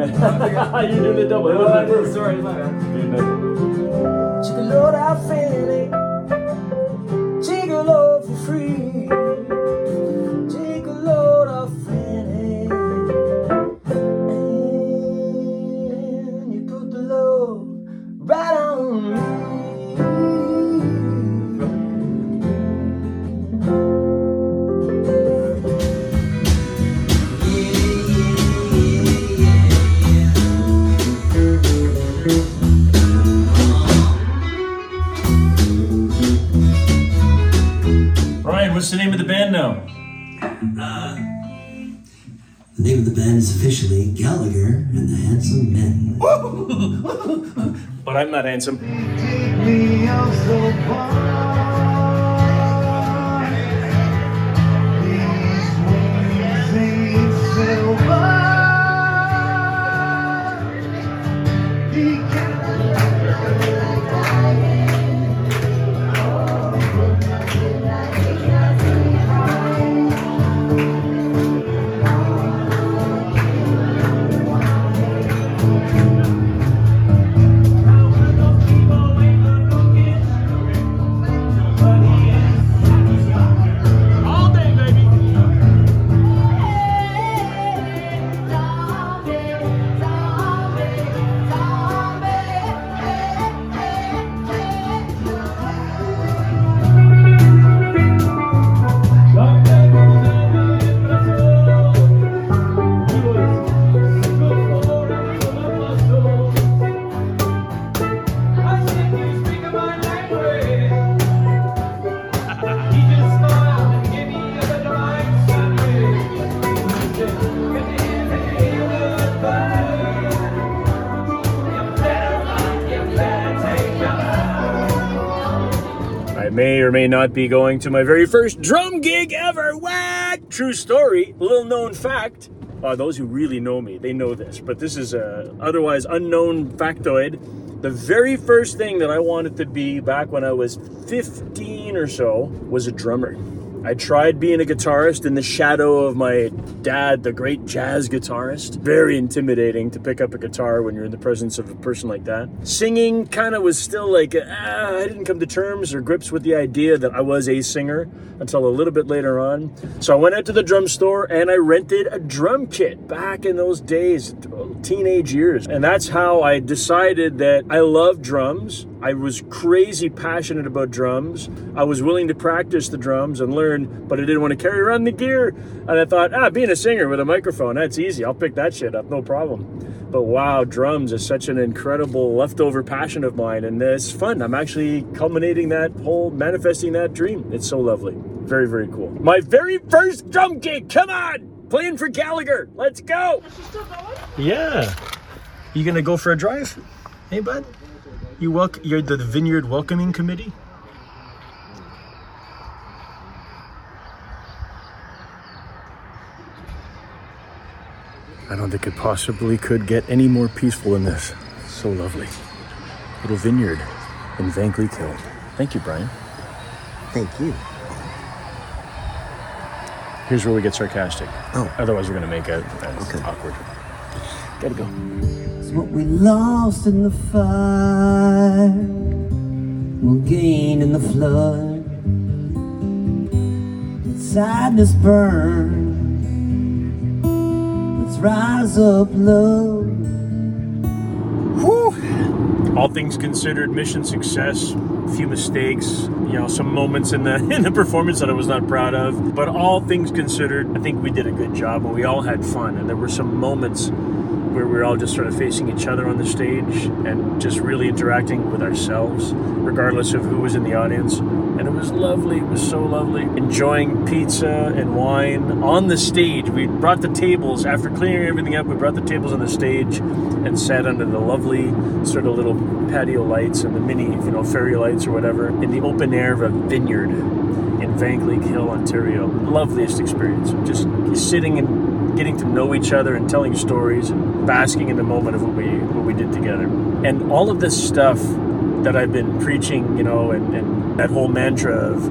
you do the double. It wasn't. Sorry, my bad. Take a load out Fanny. What's the name of the band now? Uh, the name of the band is officially Gallagher and the Handsome Men. But I'm not handsome. May or may not be going to my very first drum gig ever. What? True story. Little known fact. Uh, those who really know me, they know this, but this is a otherwise unknown factoid. The very first thing that I wanted to be back when I was 15 or so was a drummer. I tried being a guitarist in the shadow of my dad, the great jazz guitarist. Very intimidating to pick up a guitar when you're in the presence of a person like that. Singing kind of was still like, ah, I didn't come to terms or grips with the idea that I was a singer until a little bit later on. So I went out to the drum store and I rented a drum kit back in those days, teenage years. And that's how I decided that I love drums. I was crazy passionate about drums. I was willing to practice the drums and learn, but I didn't want to carry around the gear. And I thought, ah, being a singer with a microphone, that's easy. I'll pick that shit up, no problem. But wow, drums is such an incredible leftover passion of mine, and it's fun. I'm actually culminating that whole, manifesting that dream. It's so lovely. Very, very cool. My very first drum gig, come on! Playing for Gallagher. Let's go! Yeah. You gonna go for a drive? Hey, bud? You welc- You're the Vineyard Welcoming Committee? I don't think it possibly could get any more peaceful than this. So lovely. Little vineyard in Vankleek Hill. Thank you, Brian. Thank you. Here's where we get sarcastic. Oh. Otherwise, we're gonna make it Okay. awkward. Gotta go. It's what we lost in the fire. We'll gain in the flood. Let sadness burn. Let's rise up, love. all things considered, mission success. A few mistakes, you know, some moments in the in the performance that I was not proud of. But all things considered, I think we did a good job, and we all had fun. And there were some moments where we were all just sort of facing each other on the stage and just really interacting with ourselves, regardless of who was in the audience. And it was lovely. It was so lovely. Enjoying pizza and wine on the stage. We brought the tables after clearing everything up. We brought the tables on the stage and sat under the lovely sort of little patio lights and the mini, you know, fairy lights or whatever in the open air of a vineyard in Van Hill, Ontario. Loveliest experience. Just sitting and getting to know each other and telling stories and basking in the moment of what we what we did together. And all of this stuff that I've been preaching, you know, and, and that whole mantra of,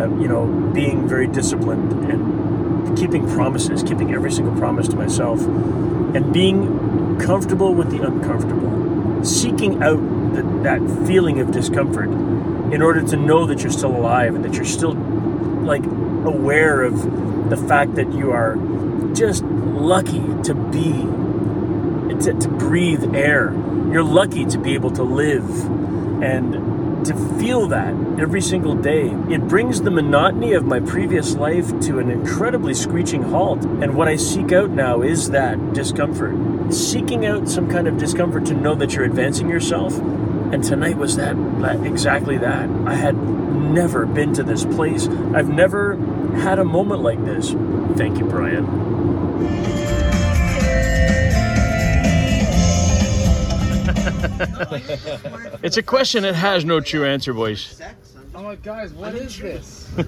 of, you know, being very disciplined and keeping promises, keeping every single promise to myself, and being comfortable with the uncomfortable, seeking out the, that feeling of discomfort in order to know that you're still alive and that you're still like aware of the fact that you are just lucky to be to, to breathe air. You're lucky to be able to live and to feel that every single day. It brings the monotony of my previous life to an incredibly screeching halt. And what I seek out now is that discomfort. Seeking out some kind of discomfort to know that you're advancing yourself. And tonight was that, that exactly that. I had never been to this place. I've never had a moment like this. Thank you, Brian. It's a question that has no true answer, boys. I'm like, guys, what is this?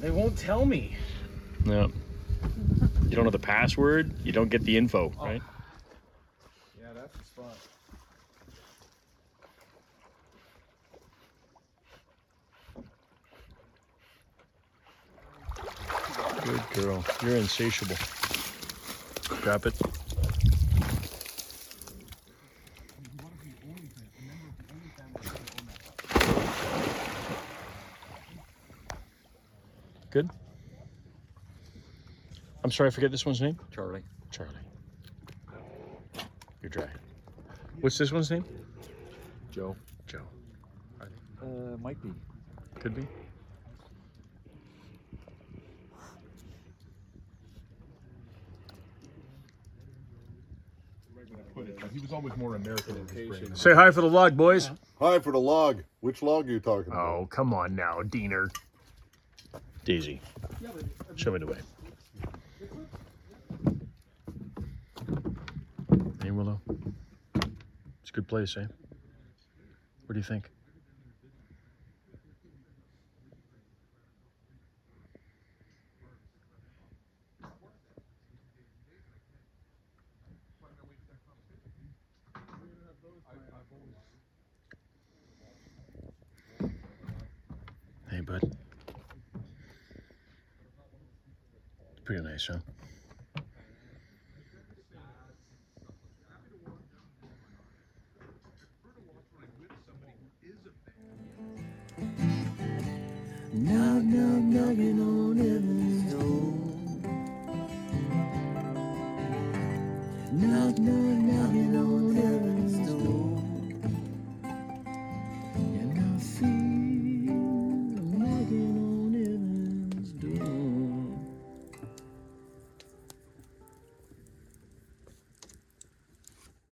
They won't tell me. No. You don't know the password, you don't get the info, right? Oh. Yeah, that's the spot. Good girl. You're insatiable. Drop it. Good. I'm sorry, I forget this one's name. Charlie. Charlie. You're dry. What's this one's name? Joe. Joe. Uh, might be. Could be. He was always more American in his brain. Say hi for the log, boys. Hi for the log. Which log are you talking about? Oh, come on now, Diener. Daisy, show me the way. Hey, Willow. It's a good place, eh? What do you think? Hey, bud. It's pretty nice, huh? Knock, knock, knocking on